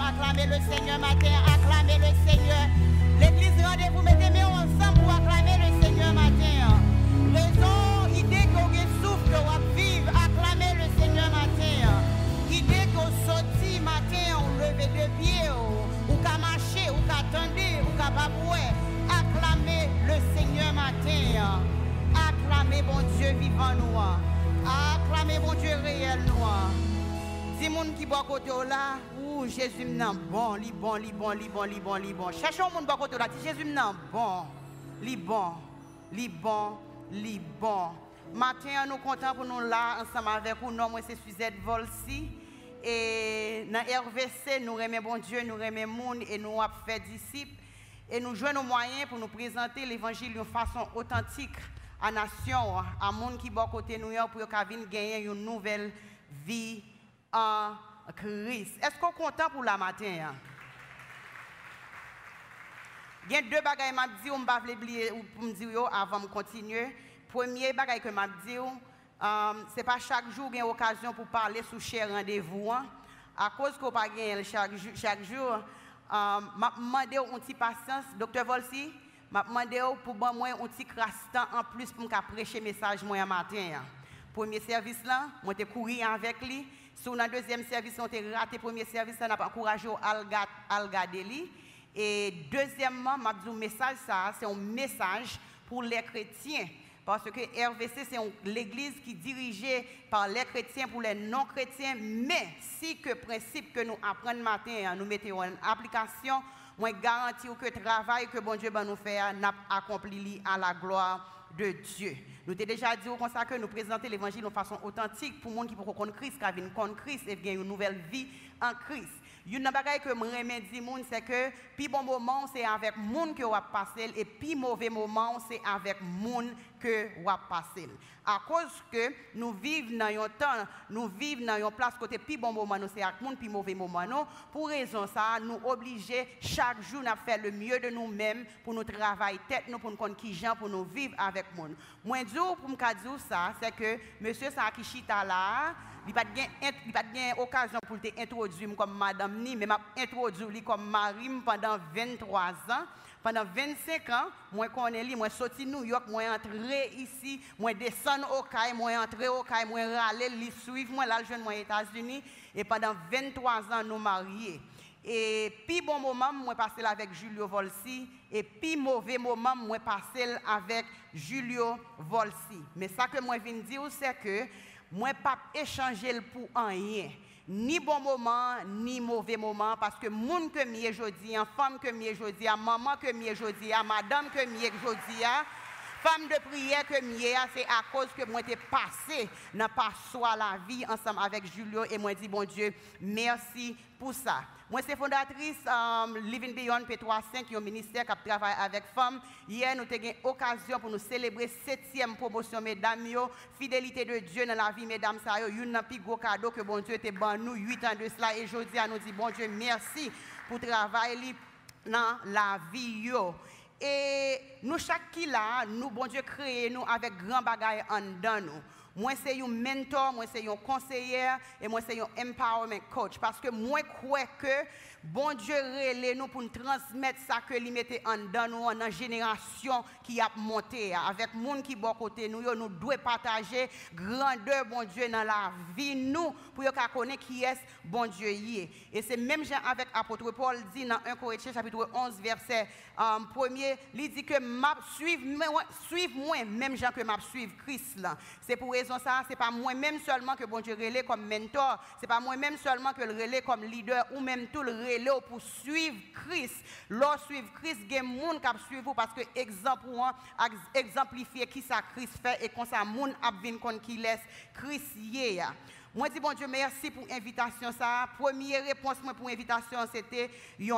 acclamer le Seigneur matin, acclamer le Seigneur. L'église, rendez-vous, mettez-moi ensemble pour acclamer le Seigneur matin. Raison, idée qu'on souffle, qu'on vivre, acclamer le Seigneur matin. Idée qu'on sortit matin, on lever de pied, ou qu'à marcher, ou qu'à attendre, ou qu'à babouer. Acclamer le Seigneur matin. Acclamer bon Dieu vivant nous. Acclamer bon Dieu réel nous. Moun qui boit côté là, ou Jésus nan bon, li bon, li bon, li bon, li bon, li bon. Cherchons moun boit côté là, si Jésus nan bon, li bon, li bon, li bon. Matin, nous comptons pour nous là, ensemble avec vous. Non, moi, c'est Suzette Volsi. Et dans RVC, nous remercions bon Dieu, nous remercions moun et nous avons fait disciples. Et nous jouons nos moyens pour nous présenter l'évangile d'une façon authentique à la nation, à monde qui est côté nous pour qu'ils gagner une nouvelle vie en Christ. Est-ce qu'on est content pour la matin? Hein? Il y a deux bagages que je vais dire pour me dire avant de continuer. Premier bagage que je vais um, ce n'est pas chaque jour qu'il y a occasion pour parler sous cher rendez-vous. Hein. À cause qu'on pas gagné chaque, chaque jour, um, je demandé une petite patience. Docteur Volsi, je demandé pour moi un petit temps en plus pour me prêcher message moi matin. Hein. Premier service là, moi j'ai couru avec lui. Sur le deuxième service, on a raté le premier service, on a encouragé à. Et deuxièmement, je message, c'est un message pour les chrétiens. Parce que RVC, c'est l'église qui est dirigée par les chrétiens pour les non-chrétiens. Mais si que principe que nous apprenons matin, nous mettons en application, moi garantis que le travail que bon Dieu va nous faire n'a accompli à la gloire de Dieu. Nous avons déjà dit comme ça que nous présentons l'évangile de façon authentique pour les gens qui peuvent connaître Christ, qui viennent connaître Christ et bien une nouvelle vie en Christ. Une chose que je remercie, c'est que plus bon moment, c'est avec gens que vous passé et plus mauvais moment, c'est avec gens que vous passé. À cause que nous vivons dans un temps, nous vivons dans une place côté plus bon moment, c'est avec gens plus mauvais moment. Pour raison ça, nous obligons chaque jour à faire le mieux de nous-mêmes pour nous travailler tête, nous, pour nous connaître pour nous vivre avec les gens. Moi, pour me dire ça, c'est que monsieur Sakishita là, il n'y a pas d'occasion pour t'introduire comme madame ni, mais m'a introduit comme mari pendant 23 ans. Pendant 25 ans, moi connais lui, moi sorti New York, moi entré ici, moi descendre au Caille, moi entré au Caille, moi râler, lui suivre moi là jeune moi États-Unis et pendant 23 ans nous mariés. Et puis bon moment, moi passé avec Julio Volsi et puis mauvais moment, moi passé avec Julio Volsi. Mais ça que moi viens dire c'est que moi pas échanger pour rien ni bon moment ni mauvais moment parce que monde que mi aujourd'hui femme que mi aujourd'hui maman que mi aujourd'hui madame que mi aujourd'hui femme de prière que mi c'est à cause que moi t'ai passé n'a pas la vie ensemble avec Julio et moi dit bon Dieu merci pour ça moi, c'est fondatrice um, Living Beyond P35, un ministère qui travaille avec femmes. Hier, nous avons eu l'occasion pour nous célébrer septième promotion, mesdames, fidélité de Dieu dans la vie, mesdames, ça, a un plus gros cadeau que bon Dieu t'a ban nous, huit ans de cela. Et aujourd'hui, nous dit, bon Dieu, merci pour travailler dans la vie. Et nous, chaque qui là, nous, bon Dieu, créé nous avec grand bagage en nous. Moi, c'est un mentor, moi, c'est un conseiller et moi, c'est un empowerment coach. Parce que moi, je crois que bon Dieu relève nous pour nous transmettre ça que lui en nous, en génération qui a monté. Avec gens qui sont côté nous, nous devons partager grandeur, bon Dieu, dans la vie, nous, pour qu'on connaisse qui est bon Dieu. Et c'est même genre avec l'apôtre Paul dit dans 1 Corinthiens chapitre 11, verset 1 euh, il dit que m'a suivre, suivre moi, même gens que m'a suivre Christ. C'est pour raison ça, c'est pas moi-même seulement que bon Dieu relève comme mentor, c'est pas moi-même seulement que le comme leader ou même tout le relais pour suivre Christ. Lorsque suivre Christ, il y des gens qui suivre parce que exemple exemplifier qui ça Christ fait et qu'on ça a venir qui laisse Christ Moi dis bon Dieu merci pour l'invitation. Première réponse pour l'invitation c'était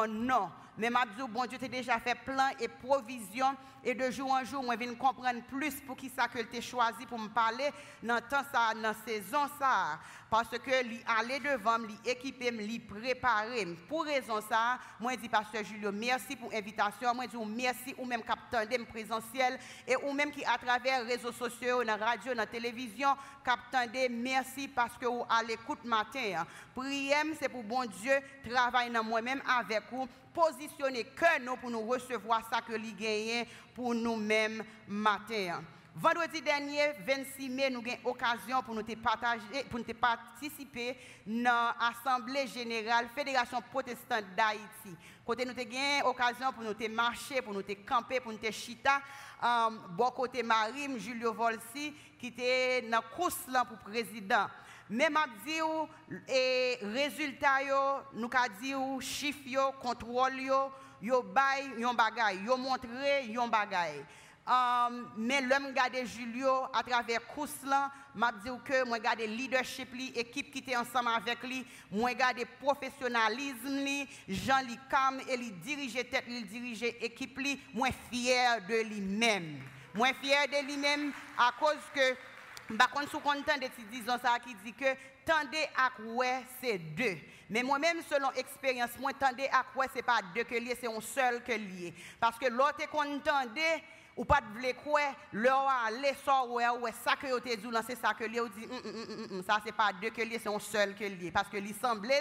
non. Mais m'a bon Dieu, tu déjà fait plein et provision. Et de jour en jour, je viens comprendre plus pour qui ça que tu choisi pour me parler dans temps ça, dans saison ça. Parce que lui aller devant, lui équiper, lui préparer. Pour raison ça, moi, je dis, Pasteur Julio, merci pour l'invitation. Moi, je dis, merci ou même capteur de présentiel et ou même qui à travers les réseaux sociaux, dans la radio, dans la télévision, capteur merci parce que vous à l'écoute matin. Priez, c'est pour bon Dieu travailler dans moi-même avec vous, positionner que nous pour nous recevoir ça que lui gagne pour nous-mêmes matin. Vendredi dernier, 26 mai, nous avons occasion pour nous partager, pour nous participer dans l'Assemblée générale Fédération protestante d'Haïti. Côté nous avons occasion pour nous marcher, pour nous camper, pour nous chita. Um, bon côté Marim, Julio Volsi, qui était dans la course pour président. Même à dire, et résultat, nous avons dit, chiffre, contrôle, yo, yo bay, yon bagay, yo montré, yon bagay. Um, mais l'homme garde Julio à travers là, m'a dit que moi garde leadership li, équipe qui était ensemble avec lui, moi garde professionnalisme li, Jean li calme et li diriger tête, li diriger équipe li, moi fier de lui-même. Moi fier de lui-même à cause que je suis content de te disons ça qui dit que tendez à quoi c'est deux. Mais moi-même, selon expérience, moi, tendez à quoi c'est pas deux que lié, c'est un seul que lié. Parce que l'autre est content ou pas de vle quoi leur aller sort ouais ouais ça que vous dit c'est ça que lié dit mm, mm, mm, ça c'est pas deux que lié c'est un seul que lié parce que il semblait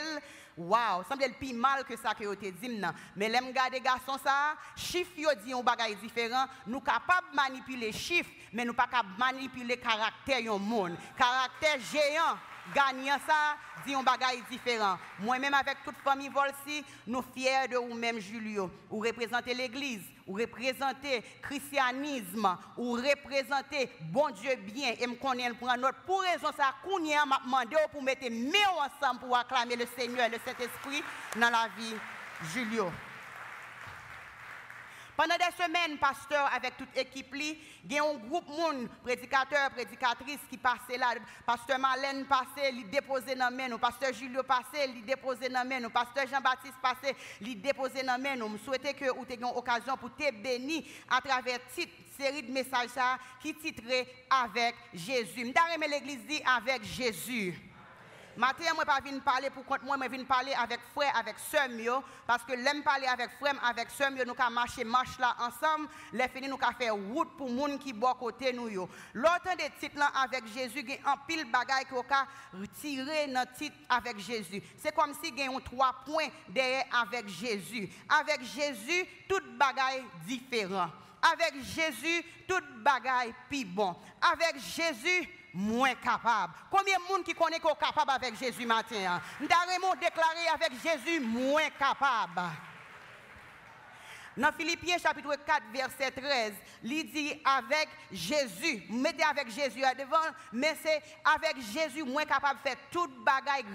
waouh semblait plus mal que ça que vous dit non mais l'aime garder garçon ça chiffre yo dit un bagage différent nous capable manipuler chiffres mais nous pas capable manipuler caractère yon monde caractère géant gagnant ça, dit un bagage différent. Moi-même, avec toute famille Volsi, nous fiers de vous-même, Julio. Vous représentez l'Église, vous représentez le christianisme, vous représentez bon Dieu bien. Et me connais pour notre pour raison ça, qu'on y a demandé pour mettre mieux ensemble pour acclamer le Seigneur et le Saint-Esprit dans la vie, Julio. Pendant des semaines, pasteur, avec toute l'équipe, il y a un groupe de monde, prédicateurs, prédicatrices qui passaient là. Pasteur Marlène passait, il déposait dans main. Pasteur Julio passait, il déposait dans main. Pasteur Jean-Baptiste passait, il déposait dans main. Je souhaitais que vous ayez occasion pour te bénir à travers cette série de messages qui titrent Avec Jésus. Je l'église dit Avec Jésus. Matin, moi pas venir parler pour compte moi, je viens parler avec frère, avec sœur parce que l'aime parler avec frère, avec sœur nous avons marcher marche là ensemble, les fini nous avons faire route pour monde qui boit côté nous. L'autre des titres avec Jésus, il y a un pile bagaille qui a retiré notre titre avec Jésus. C'est comme si il y trois points derrière avec Jésus. Avec Jésus, toute bagaille différent. Avec Jésus, toute bagaille plus bon. Avec Jésus, moins capable. Combien de monde qui connaît qu'on capable avec Jésus matin? Nous avons déclaré avec Jésus moins capable. Dans Philippiens chapitre 4, verset 13, il dit avec Jésus, mettez avec Jésus à devant, mais c'est avec Jésus moins capable de faire toute bagaille,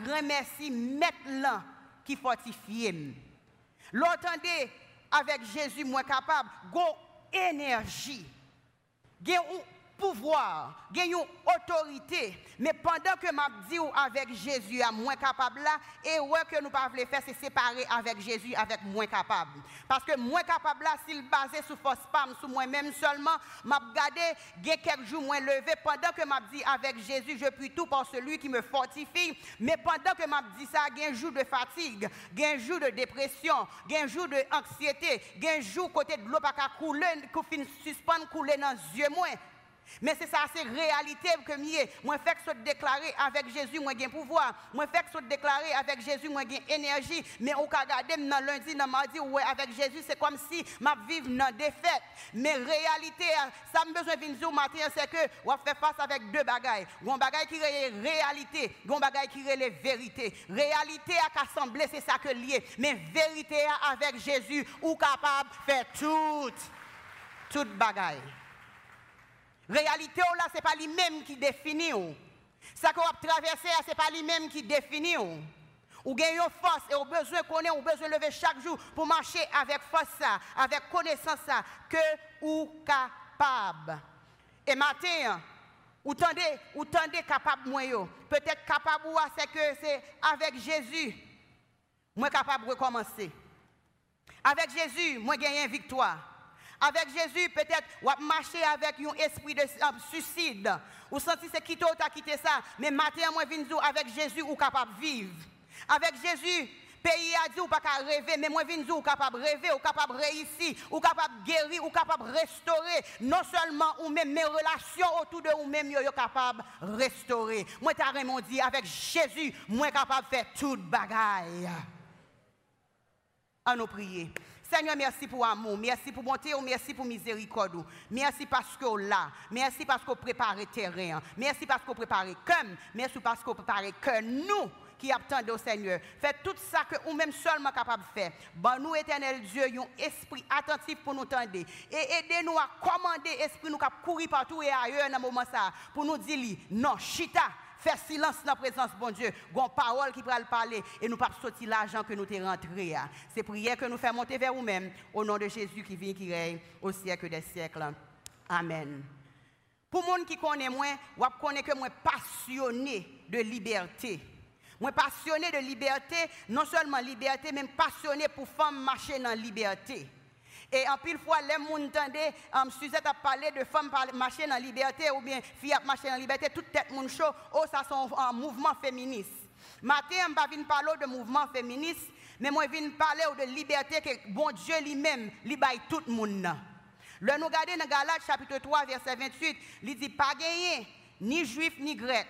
mettre là qui fortifie. L'entendez, avec Jésus moins capable, go énergie pouvoir, une autorité. Mais pendant que m'a dit avec Jésus à moins capable là, et ouais que nous pas faire c'est séparer avec Jésus avec moins capable. Parce que moins capable là s'il basé sur force pam sur moi-même seulement, m'a regardé gen quelques jours moins levé pendant que m'a dit avec Jésus je puis tout par celui qui me fortifie. Mais pendant que m'a dit ça, un jour de fatigue, un jour de dépression, un jour de anxiété, un jour côté de l'eau pas couler, qui suspend couler dans yeux moins. Mais c'est ça, c'est réalité que moi, moi fais que déclarer avec Jésus, moi j'ai pouvoir. Moi fais que déclarer avec Jésus, moi j'ai énergie. Mais peut regarder dans lundi, dans mardi, ouais, avec Jésus, c'est comme si ma vivre dans défaite. Mais réalité, ça me besoin de dire matin, c'est que on fait face avec deux bagailles. Un bagaille qui est réalité, un bagaille qui est vérité. Réalité à qu'assembler, c'est ça que lié. Mais vérité avec Jésus, ou capable de faire tout, toute bagaille. Réalité, oh là, ce n'est pas lui-même qui définit. Ça qu'on va traverser, ce n'est pas lui-même qui définit. Ou gagne une force et au besoin qu'on ou besoin lever chaque jour pour marcher avec force avec connaissance ça, que ou capable. Et matin, ou tendez, ou tendez capable moi Peut-être capable c'est que c'est avec Jésus, moi capable de recommencer. Avec Jésus, moi gagner une victoire. Avec Jésus, peut-être, ou marcher avec un esprit de suicide. Ou senti c'est qui t'a quitté ça. Mais matin, moi, avec Jésus, ou capable de vivre. Avec Jésus, Pays a dit ou pas rêver, mais moi, je dire ou capable de rêver, ou capable de réussir, ou capable de guérir, ou capable de restaurer. Non seulement ou même mes relations autour de vous même, vous capable de restaurer. Moi, t'as dit, avec Jésus, moi, capable de faire toute bagaille. À nous prier. Seigneur, merci pour amour, merci pour bonté, merci pour miséricorde. Merci parce que là, merci parce que prépare terrain, merci parce que prépare comme, merci parce que prépare que nous qui attendons au Seigneur. Faites tout ça que nous même seulement capable de faire. Bon, nous, éternel Dieu, un esprit attentif pour nous tendre. Et aidez-nous à commander esprit nous qui courir partout et ailleurs dans moment ça. Pour nous dire, non, chita, faire silence dans la présence de bon Dieu. Une parole qui va le parler et nous pas sortir l'argent que nous t'es rentré. C'est prière que nous faisons monter vers vous-même au nom de Jésus qui vient qui règne au siècle des siècles. Amen. Pour les qui connaît moi, vous connaissez que moi passionné de liberté. Moi passionné de liberté, non seulement liberté, mais passionné pour femmes marcher dans la liberté. Et en pile fois, les gens entendent, um, Suzette a parlé de femmes marcher dans la liberté ou bien filles marcher dans la liberté, toute tête moun chaud, oh ça c'est un mouvement féministe. Matin, je ne pas parler de mouvement féministe, mais moi je viens parler de liberté que bon Dieu lui-même, lui baille tout le monde. Le nous regardons dans Galates chapitre 3 verset 28, il dit pas gagné ni juif ni grec.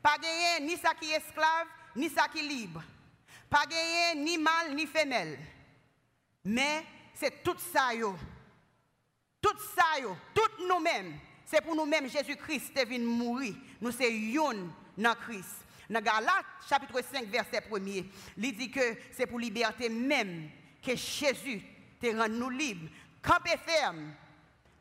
Pas gagné ni ça qui est esclave, ni ça qui est libre. Pas gagné ni mâle ni femelle. Mais c'est tout ça yo. Tout ça yo, tout nous-mêmes. C'est pour nous-mêmes Jésus-Christ est venu mourir. Nous c'est yon dans Christ. Dans Galates chapitre 5 verset 1 il dit que c'est pour liberté même que Jésus te rend nous libres. Campez ferme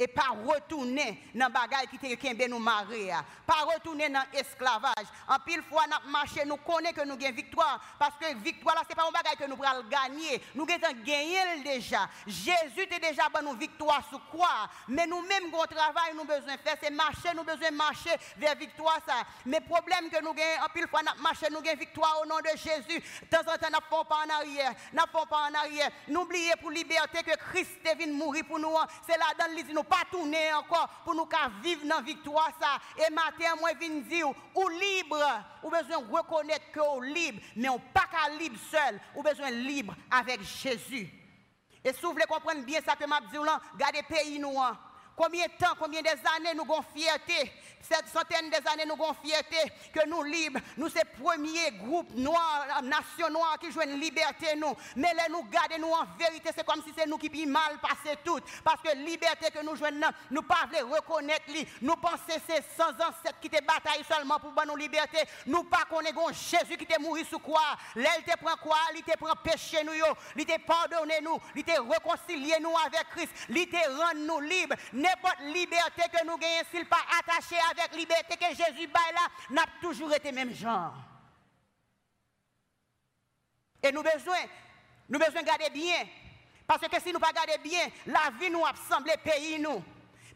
et pas retourner dans le bagage qui te nous marier. Pas retourner dans l'esclavage. En pile fois, nous marché, nous connaissons que nous avons victoire. Parce que victoire, là, ce n'est pas un bagage que nous allons gagner. Nous avons gagné déjà. Jésus a déjà donné nous victoire sur quoi? Mais nous-mêmes, notre travail, nous besoin faire, c'est marcher, nous besoin marcher vers victoire. Ça. Mais problème que nous avons, en pile fois, nous marché, nous avons victoire au nom de Jésus. De temps en temps, nous ne pas en arrière. Nous ne pas en arrière. N'oubliez pour liberté que Christ est venu mourir pour nous. C'est là dans nous pas tourner encore pour nous vivre dans la victoire. Ça. Et matin, moi, je viens dire, ou libre, ou besoin de reconnaître que vous libre, mais on pas qu'à libre seul, ou besoin libre avec Jésus. Et si vous voulez comprendre bien ça que m'a dit, regardez pays nous. Combien de temps, combien d'années nous avons fierté? Cette centaine des années, nous avons fierté que nous libres, nous sommes le premier groupe noir, nation noire qui joue une liberté, nous. Mais là, nous gardons nous en vérité, c'est comme si c'est nous qui puis mal passer tout. Parce que liberté que nous jouons, nous ne pouvons pas reconnaître. Nous pensons que c'est sans ancêtres qui te bataille seulement pour nous liberté. Nous pas connaissons Jésus qui te mouru sous quoi. Là, il te prend quoi? Il te prend péché nous, il te pardonne nous, il te réconcilié nous avec Christ, il te rend nous libres. N'importe liberté que nous gagnons, s'il pas attaché avec liberté que Jésus baille là, n'a toujours été même genre. Et nous besoin, nous besoin garder bien. Parce que si nous pas garder bien, la vie nous a semblé pays nous.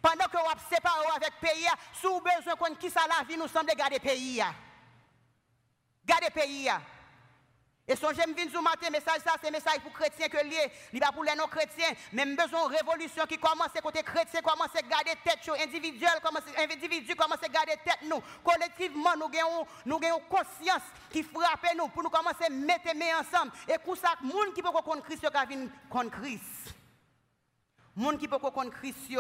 Pendant que nous séparé avec pays, si nous besoin qu'on qui ça la vie nous semble garder pays. Garder pays. Et son j'aime venir matin, message ça, c'est message pour chrétiens que lié, il pas pour les non chrétiens, même besoin de révolution qui commence côté chrétien, commence à garder tête individuel, commence individu commence à garder tête nous. Collectivement nous gagnons nous gagnons conscience qui frappe nous pour nous commencer à mettre mains ensemble et pour ça monde qui peut connaître Christ qui vient contre Christ. Monde qui peut connaître Christ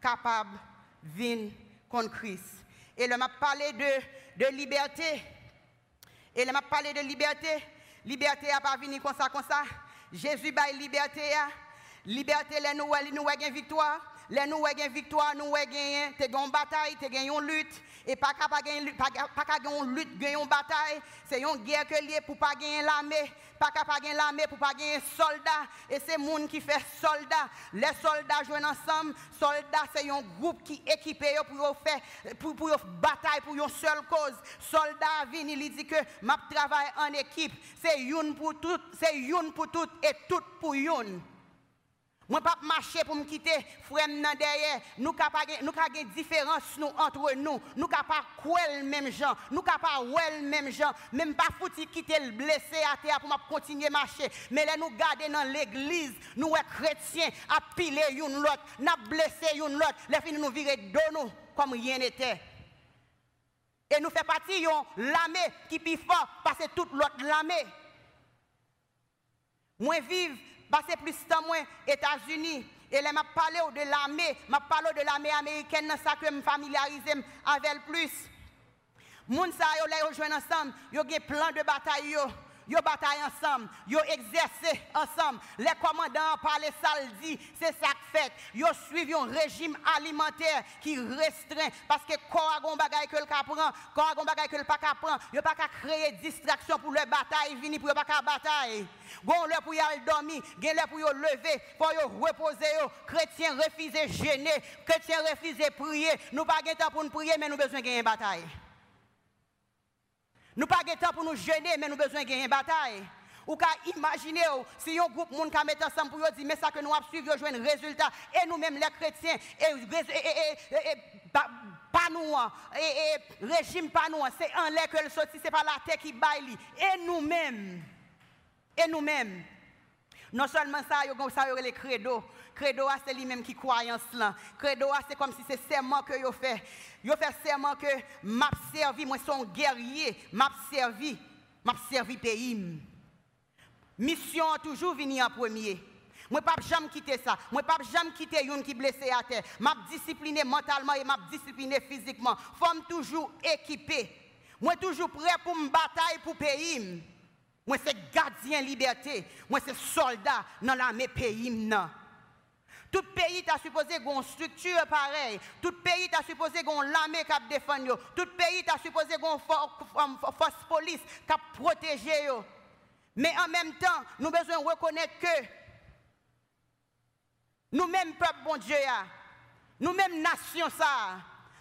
capable venir contre Christ. Et là m'a parlé de de liberté. Et là m'a parlé de liberté. Liberté a pas venu comme ça, comme ça. Jésus baille liberté. Liberté, les nous, nous avons victoire. Les nous avons victoire, nous avons gagné. Tu as une bataille, tu as une lutte. Et pas qu'à gagner une lutte, gagner bataille. C'est une guerre que lié pour pas gagner l'armée. Pas qu'à gagner l'armée pour pas gagner soldat. Et c'est monde qui fait soldat. Les soldats jouent ensemble. Soldats, c'est un groupe qui équipé pour faire pour, pour bataille pour une seule cause. Soldat vient, il dit que ma travail en équipe. C'est une pour toutes, c'est une pour toutes et toutes pour une. Moi pas marcher pour me quitter frère derrière. Nous capable nous une différence nous entre nous. Nous capable quoi le même gens. Nous capable le même gens. Même pas foutu quitter le blessé à terre pour continuer à marcher. Mais là nous garder dans l'église, nous chrétiens à piler une l'autre, n'a blessé une. Les fins nous virer de nous comme rien n'était. Et nous fait partie de l'armée qui est fort parce que toute l'autre l'armée. Moi vive, passer plus de temps, moi, États-Unis. Et là, m'a parlé de l'armée, m'a parlé de l'armée américaine, ça que me familiariser avec plus. Moun sa yo là rejoindre ensemble, yo gen plan de bataille yo. Yo bataille ensemble, yo exercé ensemble. Les commandants parlent dit, c'est ça que fait. Yo suivi un régime alimentaire qui restreint parce que quand on bagaille que le prend, quand on bagaille que le pas prend, yo pas créer distraction pour le bataille vini pour pas bataille. Gon le pour y aller dormir, gen le pour y lever, pour y reposer yo. Chrétiens refusent gêner, chrétiens refusent prier. Nous pas temps pour nous prier mais nous besoin gagner bataille. Nous pas de temps pour nous jeûner, mais nous besoin de gagner une bataille. Ou qu'à imaginer si un groupe monde qui met ensemble pour dire mais ça que nous avons suivi, jouer un résultat et nous-mêmes les chrétiens et, pas nous et, régime pas nous c'est en l'air que le sorti c'est pas la terre qui baille et nous-mêmes et nous-mêmes non seulement ça, il y a les credo. Credo, c'est lui-même qui croyance là. Credo, c'est comme si c'est serment que yo fait. Yo fait serment que m'a servi, moi son guerrier, m'a servi, m'a servi pays. Mission toujours venir en premier. Moi pas jamais quitter ça. Moi pas jamais quitter une qui blessé à terre. M'a discipliné mentalement et m'a discipliné physiquement. Faut toujours équipé. Moi toujours prêt pour me bataille pour pays. Moi, c'est gardien liberté. Moi, c'est soldat dans l'armée pays. Tout pays t'a supposé une structure pareille. Tout pays t'a supposé avoir l'armée qui défend. Tout pays t'a supposé une force police qui protégé. Mais en même temps, nous besoin reconnaître que nous-mêmes, peuple bon Dieu, nous-mêmes, nation, ça,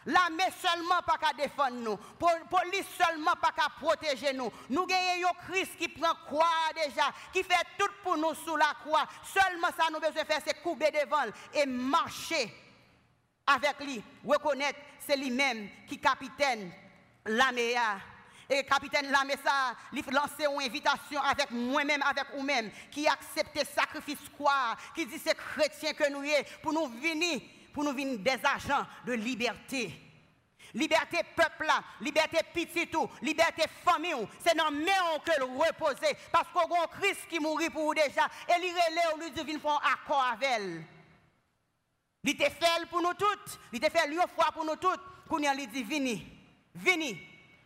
L'armée seulement pas qu'à défendre nous. Police seulement pas qu'à protéger nous. Nous gagnons Christ qui prend croix déjà, qui fait tout pour nous sous la croix. Seulement ça nous besoin faire, c'est couper devant et marcher avec lui. Reconnaître, c'est lui-même qui capitaine l'armée. Et capitaine l'armée ça, il lancer une invitation avec moi-même, avec vous-même, qui accepte sacrifice quoi, qui dit c'est chrétien que nous sommes, pour nous venir pour nous venir des agents de liberté. Liberté peuple liberté petit tout, liberté famille, c'est dans main que le reposer parce qu'on a Christ qui mourit pour vous déjà et il relève lui dit font accord avec elle. Il te fait pour nous toutes, il te fait une fois pour nous toutes, qu'on a dit vini, vini,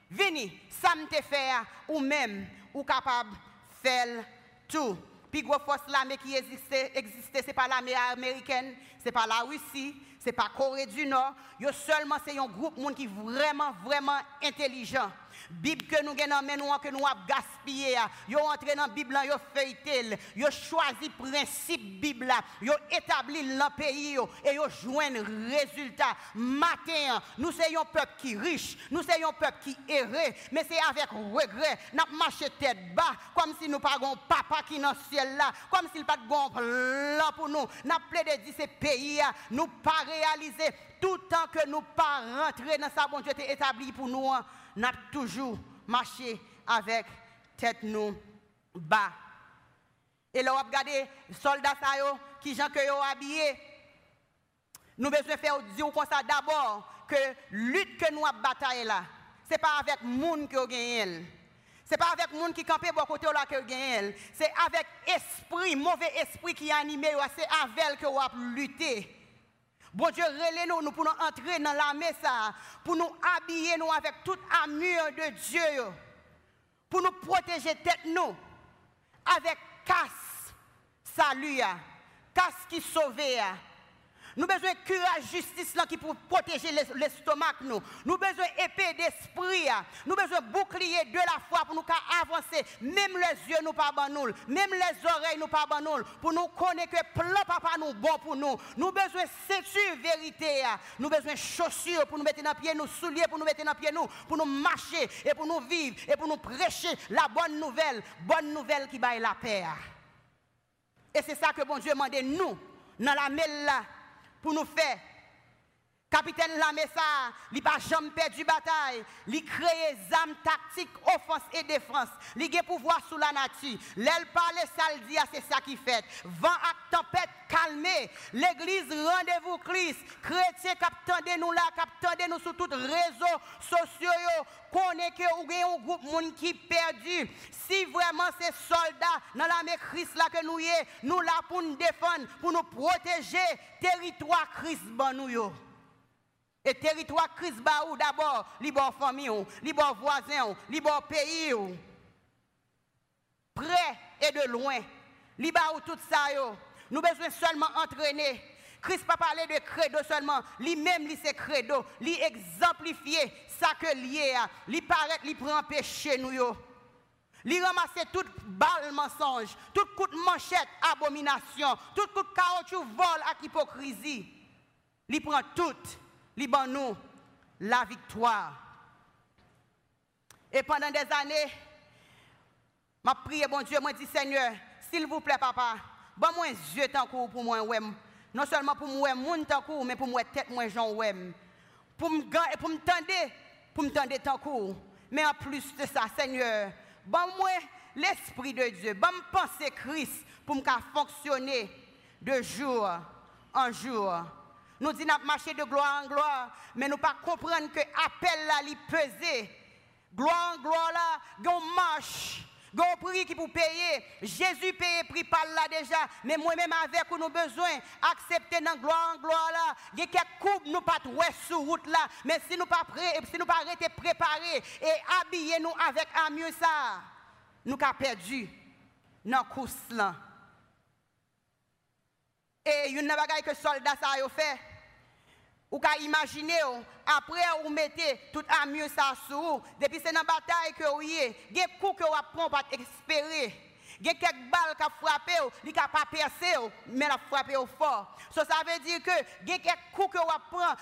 vini, ça me fait ou même ou capable faire tout. Puis gros force l'armée qui existait, existait c'est pas l'armée américaine, c'est pas la Russie, c'est pas Corée du Nord. Yo seulement c'est un groupe monde qui vraiment vraiment intelligent. Bible que nous avons que nous avons gaspillé, yo entré dans la Bible, yo feuilleté, yo choisi principe Bible, yo établi le pays et yo. Joint résultat. Matin, nous sommes un peuple qui riche, nous sommes un peuple qui erré, mais c'est avec regret, nous marché tête bas, comme si nous pas un papa qui est dans le ciel là, comme s'il pas de plan pour nous. Nous plaidé de ces pays, nous pas réaliser tout temps que nous pas rentrer dans sa bon Dieu établi pour nous. N'a toujours marché avec tête nous bas. Et là, on regarde les soldats qui sont habillés. Nous devons faire dire comme ça d'abord que lutte que nous bataille là, ce n'est pas avec monde qui gagne. Ce n'est pas avec monde qui campé pour côté là que gagne. C'est avec esprit, mauvais esprit qui animé, c'est avec que vous lutté. Bon Dieu, relève nous, nous pour nous entrer dans l'armée, ça, pour nous habiller nous avec toute armure de Dieu, pour nous protéger tête nous, avec casse, salut, casse qui sauve, nous avons besoin de courage, justice là, qui pour protéger l'estomac. Nous avons besoin d'épée d'esprit. Nous besoin de bouclier de la foi pour nous avancer. Même les yeux nous pas nous. Même les oreilles nous pas nous. Pour nous connaître que plan papa nous bon pour nous. Nous besoin de ceinture vérité. Nous besoin de chaussures pour nous mettre dans pied, nous souliers pour nous mettre dans pied nous, pour nous marcher et pour nous vivre et pour nous prêcher la bonne nouvelle. Bonne nouvelle qui baille la paix. Et c'est ça que bon Dieu demande nous dans la mêle là pour nous faire Capitaine Lamessa, il pas jamais perdu bataille. Il crée armes tactiques, offense et défense. Il a pouvoir sous la nature. L'aile parle, ça le c'est ça qui fait. Vent à tempête calmé. L'église rendez-vous Christ. Chrétiens qui nous là, qui nous sur tous les réseaux sociaux. Vous avez un groupe monde qui perdu. Si vraiment c'est soldats dans l'armée Christ là que nous y nous là pour nous défendre, pour nous protéger territoire Christ ban nous et territoire Christ ou d'abord, li bon famille li bon voisin li bon pays Près et de loin. Li ou tout ça. Nous besoin seulement entraîner. Christ pas parler de credo seulement, lui même li c'est credo, lui exemplifier ça que lié a, li paraît li prend péché nous yo. Ramasser toute balle mensonge, tout coup de manchette abomination, tout coup de caoutchouc vol à hypocrisie. Li prend tout Liban la victoire. Et pendant des années, m'a prié, bon Dieu, moi dit Seigneur, s'il vous plaît, papa, bon moi yeux tant pour moi, non seulement pour moi, moun tant mais pour moi tête moi ouem. Pour me pour me tendre, pour me tendre Mais en plus de ça, Seigneur, bon moi l'esprit de Dieu, bon penser Christ pour me fonctionner de jour en jour. Nous disons marcher de gloire en gloire, mais nous pas comprendre que appel là, il pesé. Gloire en gloire là, on marche. un prix qui pour payer. Jésus paye prix par là déjà. Mais moi-même avec nous besoin accepter dans gloire en gloire là. Il quelques coupes nous pas sur route là. Mais si nous pas prêts, si nous pas arrêter préparer et habiller nous avec mieux ça, nous avons perdu dans course là. Et une chose que soldats ça a fait. Ou ka imaginer après vous mettez tout mieux ça sur depuis c'est dans bataille que vous y des coups que vous prend pas espérer il quelques balles qui frappé, qui ne pas percé, mais la frappé au fort. ça veut dire que il quelques coups que vous prend,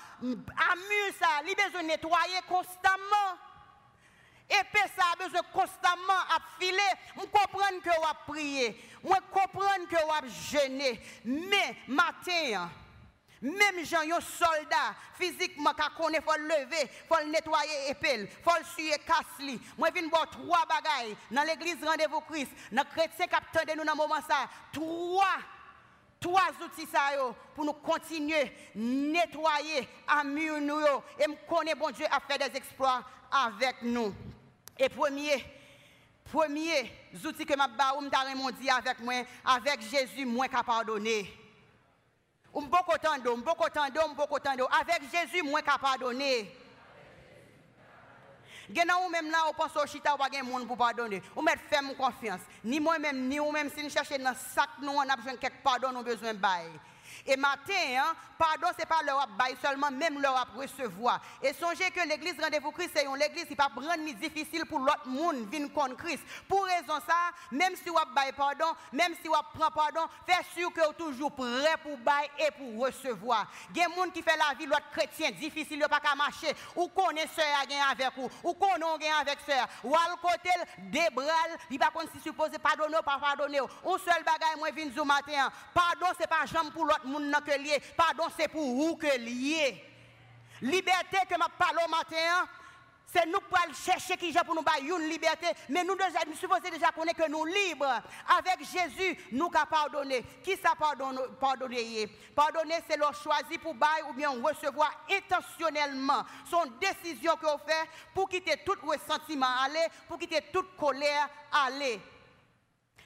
mieux ça, il besoin nettoyer constamment. Et ça a besoin constamment à filer. Je comprends que vous prier. Je comprends que vous jeûner. Mais matin, même gens, un soldat, physiquement, quand il faut le lever, faut le nettoyer épelle, faut le suer casse Moi, je viens voir trois bagailles dans l'église Rendez-vous Christ, dans le chrétien qui de nous dans moment ça. Trois, trois outils ça, pour nous continuer à nettoyer, mieux nous. Et me connaît, bon Dieu, à faire des exploits avec nous. Et premier, premier outil que je dit avec moi, avec Jésus, moi qui pardonné. Un beaucoup tando, un beaucoup tando, un beaucoup. Avec Jésus, moins qu'à pardonner. Gena ou même là, on pense au chita, ou pas monde pour pardonner. Ou mettre ferme confiance. Ni moi-même, ni ou même si nous cherchons dans sac, nous, on a besoin de quelque pardon, nous avons besoin de bail. Et matin, hein, pardon, ce n'est pas leur bail seulement, même leur recevoir. Et songez que l'église Rendez-vous Christ, c'est une église qui pas rendre difficile pour l'autre monde venir contre Christ. Pour raison ça, même si vous bail pardon, même si vous prend pardon, faites sûr que vous toujours prêt pour bail et pour recevoir. Il y a des gens qui fait la vie l'autre chrétien difficile, de pas qu'à marcher. Ou connaît sœur avec vous, ou connaît avec sœur. Ou à côté, débral, il pas si supposé pardonner ou pas pardonner. Un seul bagage, moi, vin du matin. Pardon, c'est pas jambe pour l'autre monde que lié. Pardon, c'est pour vous que lié. Liberté que m'a parlé au matin, c'est nous pour aller chercher qui pour nous bailler une liberté. Mais nous, déjà, nous supposons déjà connaître que nous libres. Avec Jésus, nous pouvons pardonner. Qui ça pardonner? Pardonner, c'est leur choisir pour bailler ou bien recevoir intentionnellement. son décision qu'on fait pour quitter tout ressentiment aller, pour quitter toute colère aller.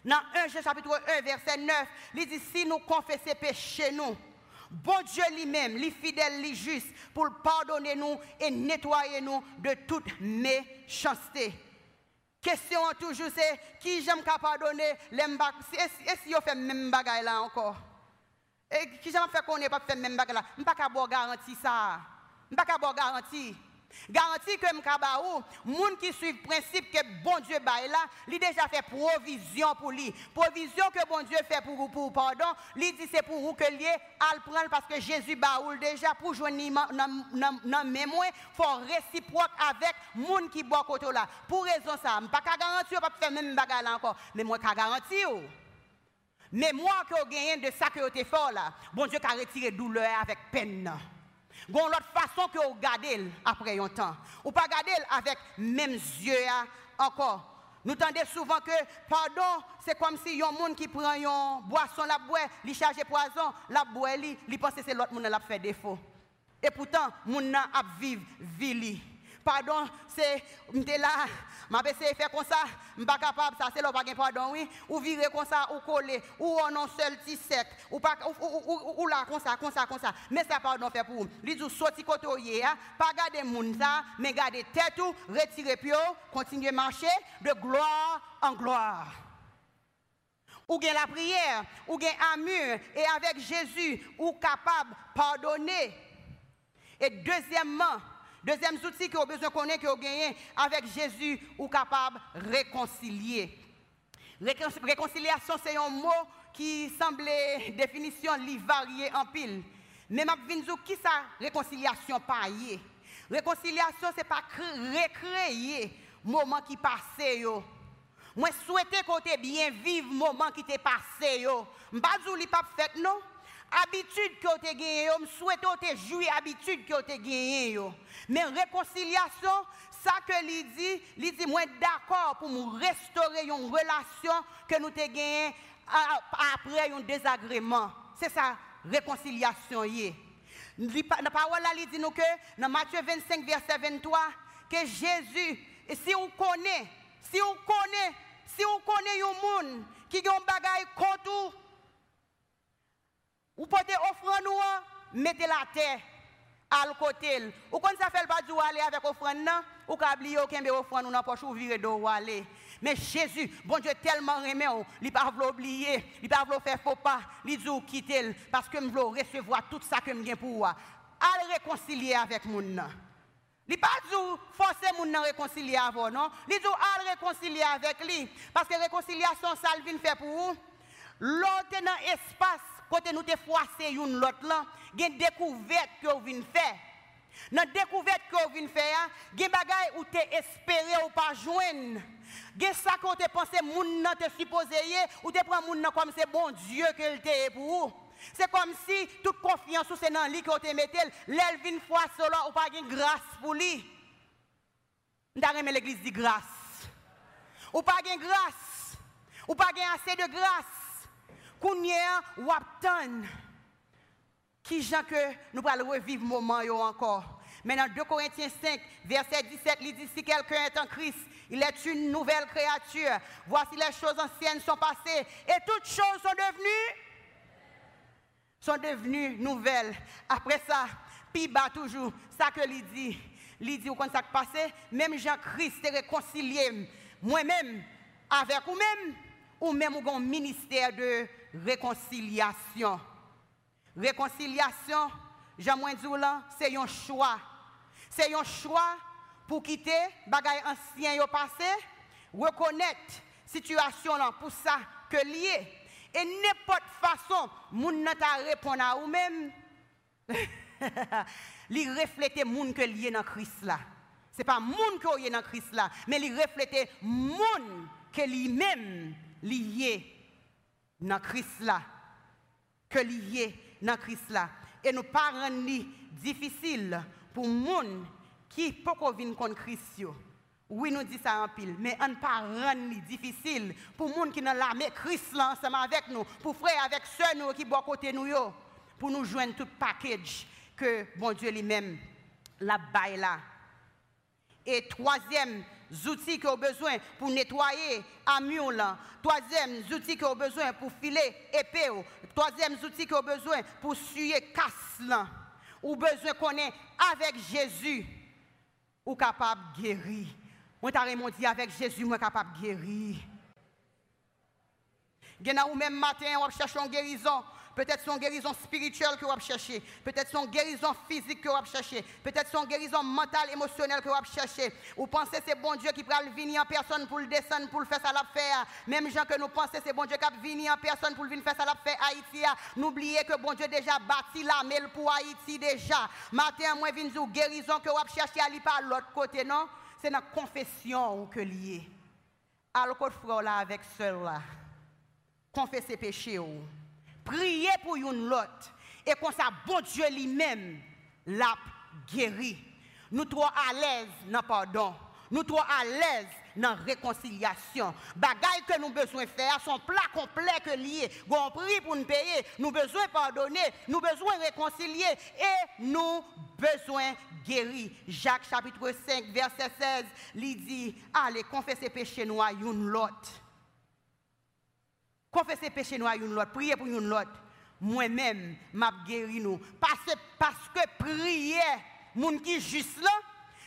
Dans 1 chapitre 1, verset 9, il dit si nous confessons péché nous, bon Dieu lui-même, lui fidèle, lui juste, pour pardonner nous et nettoyer nous de toute méchanceté. Question toujours c'est qui j'aime qu'à pardonner Est-ce qu'il fait même bagaille là encore? Et qui j'aime faire qu'on n'est pas fait même bagaille là? Je ne pas qu'à garantie ça. Je ne pas qu'à garantie. Que m'kabaou, moun qui suit le principe que bon Dieu baille là, il déjà fait provision pour lui. Provision que bon Dieu fait pour vous pour pardon, il dit c'est pour vous que lié à le prendre parce que Jésus baoul déjà pour joindre dans mémoire, faut réciproque avec moun qui boit côté là. Pour raison ça, pas qu'à garantir pas faire même bagarre encore, mais moi qu'à garantir. Mais moi que gagne de ça que tu fort là, bon Dieu a retiré douleur avec peine. Gon l'autre façon que vous regardez après un temps. Ou pas regarder avec même yeux encore. Nous tendez souvent que, pardon, c'est comme si un monde qui prend une boisson, la boit, il charge poison, la boit, il pense que c'est l'autre monde qui fait défaut. Et pourtant, moun a vivre vili. Pardon, c'est là, m'a essayé faire comme ça, pas capable ça c'est là pas pardon oui, ou virer comme ça ou coller. Ou on un seul petit sec. Ou pas ou, là comme ça comme ça comme ça. Mais ça pardon fait pour. Li dit sorti côté pas garder moun ça, mais garder tête ou retirer pio, continuer marcher de gloire en gloire. Ou bien la prière, ou bien amour et avec Jésus ou capable pardonner. Et deuxièmement, deuxième outil que vous besoin connaître, que vous avec Jésus, ou capable de réconcilier. Réconciliation, c'est un mot qui semble définition varier en pile. Mais je vais qui ça réconciliation paye. Réconciliation c'est pas recréer moment qui passé. Moi souhaite que bien vivre moment qui t'est passé yo. M'pas pas fait non? Habitude que tu as gagné, je souhaite que tu joué habitude que tu as gagné. Mais réconciliation, ça que lui dit, lui dit moi d'accord pour nous restaurer une relation que nous avons gagnée après un désagrément. C'est ça réconciliation La parole là dit nous que dans Matthieu 25 verset 23 que Jésus si vous connaissez si vous connaissez si vous connaissez un monde qui a un bagage contre ou portez offrande ou mettez la terre à côté. Ou quand ça fait pas aller avec offrande ou ka oublier aucun be offrande dans poche ou virer do aller. Mais Jésus, bon Dieu tellement aimé, il pas voulu oublier, il pas voulu faire faux pas, il dit quitter parce que je veux recevoir tout ça que je pour Al réconcilier avec moun Il pas dit forcer moun réconcilier avec non, il dit al réconcilier avec lui parce que réconciliation ça vient faire pour vous. L'autre dans espace côté nous te froissé une l'autre là, une découverte que vous venez faire. Dans découverte que vous venez faire, gen bagay ou te espéré ou pas joindre. Gen ça que te pensé moun nan te supposé ou te prend moun nan comme c'est bon Dieu que te pour vous. C'est comme si toute confiance ou c'est dans lui que te mette, l'elle vient froisser là ou pas gen grâce pour lui. M'ta l'église dit grâce. Ou pas gen grâce. Ou pas gen assez de grâce Kounye ou aptan qui gens que nous allons revivre moment yo encore. Maintenant 2 Corinthiens 5 verset 17 il dit si quelqu'un est en Christ, il est une nouvelle créature. Voici les choses anciennes sont passées et toutes choses sont devenues sont devenues nouvelles. Après ça, puis bas toujours ça que il dit. Il dit quand ça passé, même Jean-Christ est réconcilié moi-même avec vous-même ou même un ministère de réconciliation. Réconciliation, jean c'est un choix. C'est un choix pour quitter bagay ancien yo passé, reconnaître situation là pour ça que lié et n'importe façon moun n'a ta répondre à ou même li refléter moun que lié dans Christ là. C'est pas moun que lié dans Christ là, mais li refléter moun que lui-même lié dans Christ là, que lié dans Christ là. Et nous pas rendre difficile pour les qui pas venir contre Christ. Oui, nous disons ça en pile, mais on pas rendre difficile pour gens qui là, mais Christ là ensemble avec nous, pour frères avec soeurs nous qui à côté nous, pour nous joindre tout package que bon Dieu lui-même la baille là. Et troisième outils que vous besoin pour nettoyer amion là. Troisième outils que vous besoin pour filer épée. Troisième outil que vous besoin pour suyer casse là. Ou besoin qu'on est avec Jésus ou capable de guérir. Moi t'as dit avec Jésus moi capable de guérir. Ou même matin on cherche une guérison Peut-être son guérison spirituelle que vous chercher. Peut-être son guérison physique que vous chercher. Peut-être son guérison mentale, émotionnelle que vous chercher. Ou pensez c'est bon Dieu qui va venir en personne pour le descendre, pour le faire ça la faire. Même gens que nous pensons c'est bon Dieu qui va venir en personne pour venir faire ça la faire Haïti. N'oubliez que bon Dieu déjà bâti la mêle pour Haïti déjà. Matin, moi, viens une guérison que vous chercher à aller par l'autre côté, non? C'est la confession que lié. Alors, frère là avec seul là. Péché. Priez pour une autre. Et comme ça, bon Dieu lui-même l'a guéri. Nous trop à l'aise dans pardon. Nous trop à l'aise dans réconciliation. Bagaille que nous besoin faire, son plat complet que lié. Gon pour nous payer. Nous besoin pardonner, nous besoin réconcilier et nous besoin guérir. Jacques chapitre 5 verset 16, il dit allez confessez péché à une l'autre. Confessez péché nous à une l'autre, priez pour une l'autre. Moi-même, m'a guéri nous. Parce, parce que prier moun qui juste là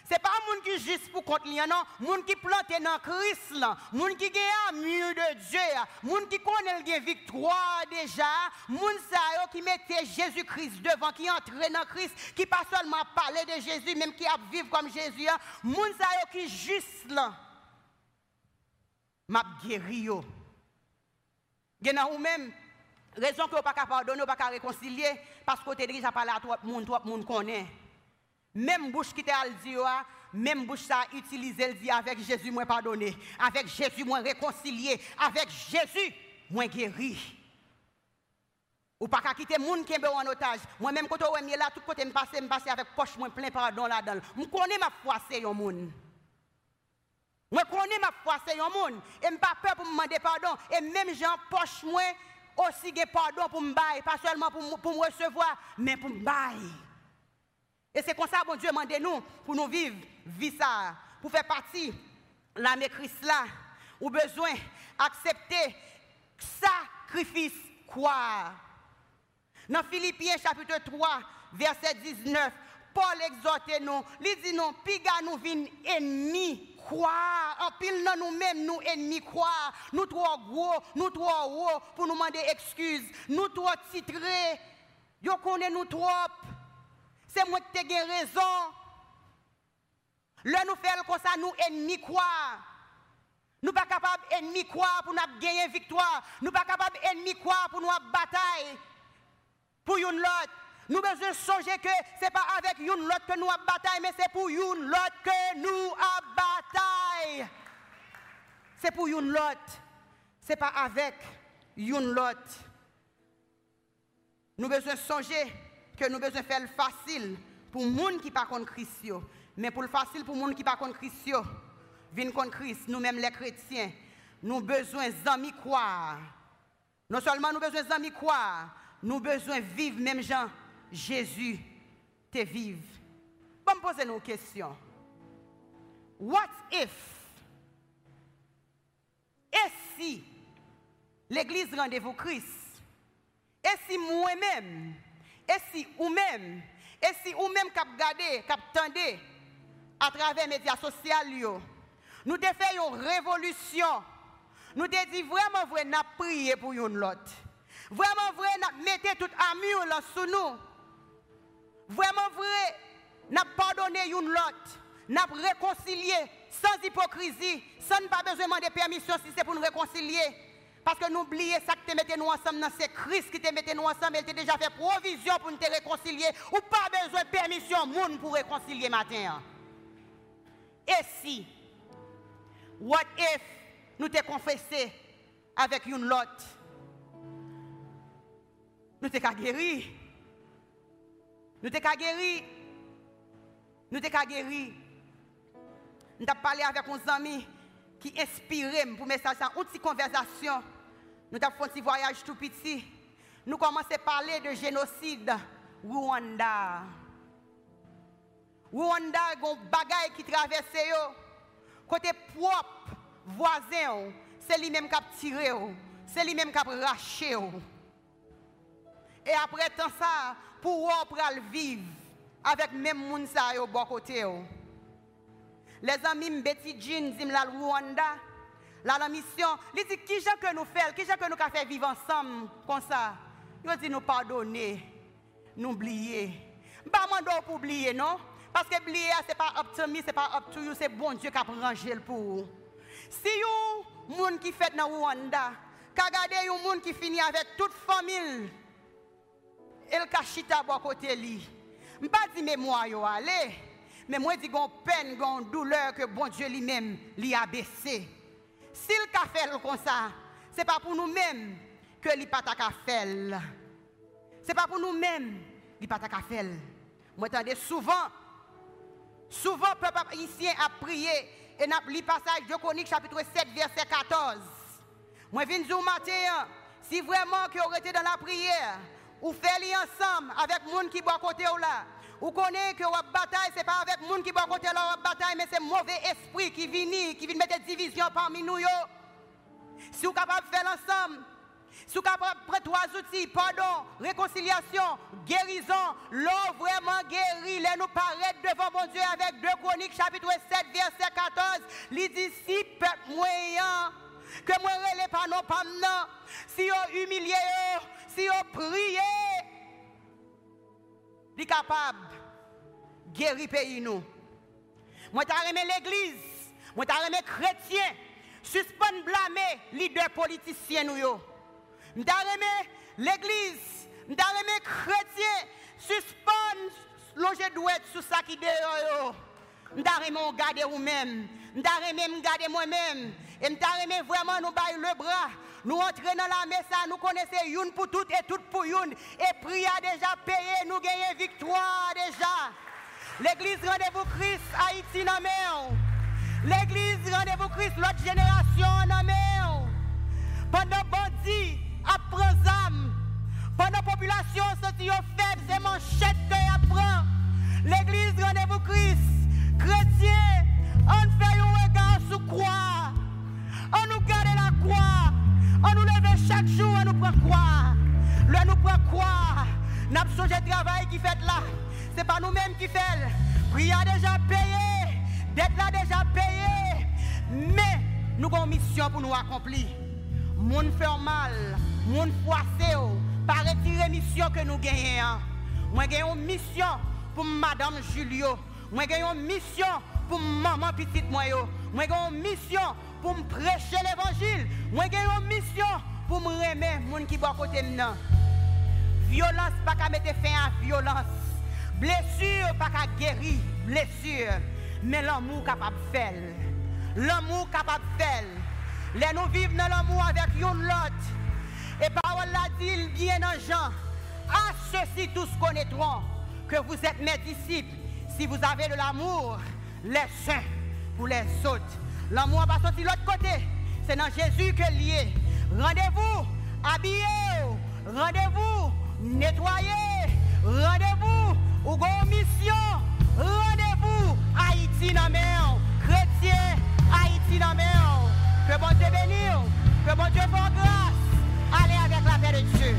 c'est pas moun qui juste pour contre non, moun qui plante dans Christ là, moun qui gagne mieux de Dieu, moun qui connaît le victoire déjà, moun sa qui mettait Jésus-Christ devant, qui entre dans Christ, qui pas seulement parler de Jésus, même qui a vivre comme Jésus, moun sa qui juste là. M'a guéri Genan ou même, raison que vous pas pardonner, vous pas réconcilier, parce que vous déjà parlé à trop moun, trop monde connaît. Même bouche qui t'a dit, même bouche ça utilisé, elle dit avec Jésus, moi pardonné, avec Jésus, moi réconcilié, avec Jésus, moi guéri. Ou pas qu'à quitter monde qui est en otage. Moi-même, quand on est là, tout côté, je passe, je passe avec poche, moi plein pardon là-dedans. Je connais ma foi, c'est un monde. Moi connais ma foi c'est un monde. Et pas peur pour me demander pardon. Et même j'ai en poche moi aussi pardon pour me bailler, pas seulement pour, me recevoir mais pour me bailler. Et c'est comme ça, bon Dieu, demande nous pour nous vivre, vie ça, pour faire partie de l'armée Christ là, ou besoin d'accepter sacrifice quoi. Dans Philippiens chapitre 3, verset 19, Paul exhorte nous, il dit nous, piga nous vin ennemis quoi En pile dans nous-mêmes, nous ennemis quoi Nous trop gros, nous trop haut pour nous demander excuse. Nous trop titrés, yo connaît nous trop. C'est moi qui ai raison. Là, nous faisons comme ça, nous ennemis quoi Nous pas capables ennemis quoi pour nous gagner victoire. Nous pas capables ennemis quoi pour nous bataille. Pour une l'autre. Nous besoin songer que ce n'est pas avec une l'autre que nous avons bataille, mais c'est pour une l'autre que nous avons bataille. C'est pour une l'autre. Ce n'est pas avec une l'autre. Nous besoin songer que nous besoin faire le facile pour les gens qui ne sont pas Christ. Mais pour le facile pour les gens qui ne sont pas Christ, viennent contre Christ, nous-mêmes les chrétiens, nous besoin d'amis croire. Non seulement nous besoin d'amis croire, nous besoin vivre même Jean, Jésus te vive. Bon, me poser une question. What if? Et si l'église rendez-vous Christ? Et si moi-même, et si ou même, et si ou même cap gardé, cap tendé à travers les médias sociaux, nous fait une révolution. Nous dit vraiment vrai, nous prié pour une autre. Vraiment vrai, nous mettons toute amour sous nous. Vraiment vrai, nous pardonné une autre. Nous réconcilié sans hypocrisie, sans pas besoin de permission si c'est pour nous réconcilier. Parce que nous oublions ça que tu nous ensemble, c'est Christ qui te mettait nous ensemble, il t'a déjà fait provision pour nous réconcilier. Ou pas besoin de permission monde pour réconcilier matin. Et si, what if nous te confessé avec une lot, nous t'es guéri. Nous t'es guéri. Nous t'es guéri. Nous avons parlé avec un ami qui inspirait pour mettre ça une petite conversation. Nous avons fait un voyage tout petit. Nous commençons à parler de génocide Rwanda. Rwanda, a des bagailles qui traversent. Côté propre, voisin, c'est lui-même qui a tiré. C'est lui-même qui a raché. Et après tout ça, pour vous vivre avec même moun sa yo bon côté. Les amis Betty Jean, Zimla Rwanda, la, la mission, il dit, qui est que nous faisons, qui est que nous avons fait vivre ensemble comme ça? Il dit, nous pardonner, nous oublier. Pas demander pour oublier, non? Parce que oublier, ce n'est pas up to me, ce n'est pas up to you, c'est bon Dieu qui a rangé pour. Si vous, monde qui fait dans Rwanda, qui regardez un monde qui finit avec toute famille, à côté lui. Je ne pas dire mémoire, allez. Mais moi, dis qu'on peine, qu'on douleur que bon Dieu lui-même lui a baissé. S'il a fait comme ça, ce n'est pas pour nous-mêmes que il pas fait. Ce n'est pas pour nous-mêmes qu'il pas fait. Moi, j'entendais souvent, souvent, le peuple haïtien a prié et n'a lu passage de Chronique chapitre 7, verset 14. Moi, viens dire si vraiment que vous été dans la prière, ou fait ensemble avec gens qui boit côté ou là, ou connaissez que votre bataille, ce n'est pas avec gens qui boit côté là, votre bataille, mais c'est mauvais esprit qui vient, qui vient mettre des divisions parmi nous. Si vous êtes capable de faire ensemble, si vous capable de prendre trois outils, pardon, réconciliation, guérison, l'eau vraiment guéri, les nous paraître devant mon Dieu avec 2 Chroniques chapitre 7 verset 14, il dit si que moi relais pas non pas non, si vous humilié, si vous priez, il est capable de guérir pays nous. Moi t'ai aimé l'église, moi t'ai aimé chrétien, suspend blâmer leader politicien nous yo. M'ta l'église, m'ta les chrétien, suspend loger douette sur ça qui dehors yo. M'ta remet garder vous-même, m'ta remet garder moi-même et m'ta remet vraiment nous bailler le bras. Nous entrons dans la messe, nous connaissons une pour toutes et toutes pour une. Et prière déjà payé, nous gagnons victoire déjà. L'église rendez-vous Christ, Haïti, dans L'église rendez-vous Christ, l'autre génération, dans Pendant bandit, apprend âme. Pendant la population, sorti faible, c'est manchette que apprend. L'église rendez-vous Christ, chrétien, on fait un regard sur croix. On nous garde la croix. On nous lève chaque jour, on nous prend croix. Là, nous prend croix. Avons changé de travail qui fait là. Ce n'est pas nous-mêmes qui faisons. Prière déjà payé. Dette là déjà payé. Mais nous avons une mission pour nous accomplir. Moun fait mal, moun froissé, pas retirer mission que nous gagnons. Moi, j'ai une mission pour Madame Julio. Moi, j'ai une mission pour maman petite moi. Moi, j'ai une mission pour me prêcher l'évangile. Moi, j'ai une mission pour me remettre gens qui à côté de moi. Violence, pas qu'à mettre fin à violence. Blessure, pas qu'à guérir. Blessure. Mais l'amour capable de faire. L'amour capable de faire. Les nous vivons dans l'amour avec une l'autre. Et parole la dit bien dans Jean. À ceux-ci tous connaîtront que vous êtes mes disciples si vous avez de l'amour les uns pour les autres. L'amour va sortir de l'autre côté. C'est dans Jésus que lié. Rendez-vous, habillez, rendez-vous, nettoyez, rendez-vous, ou mission, rendez-vous, Haïti dans chrétien, Haïti dans Que bon Dieu bénisse, que bon Dieu fasse grâce. Allez avec la paix de Dieu.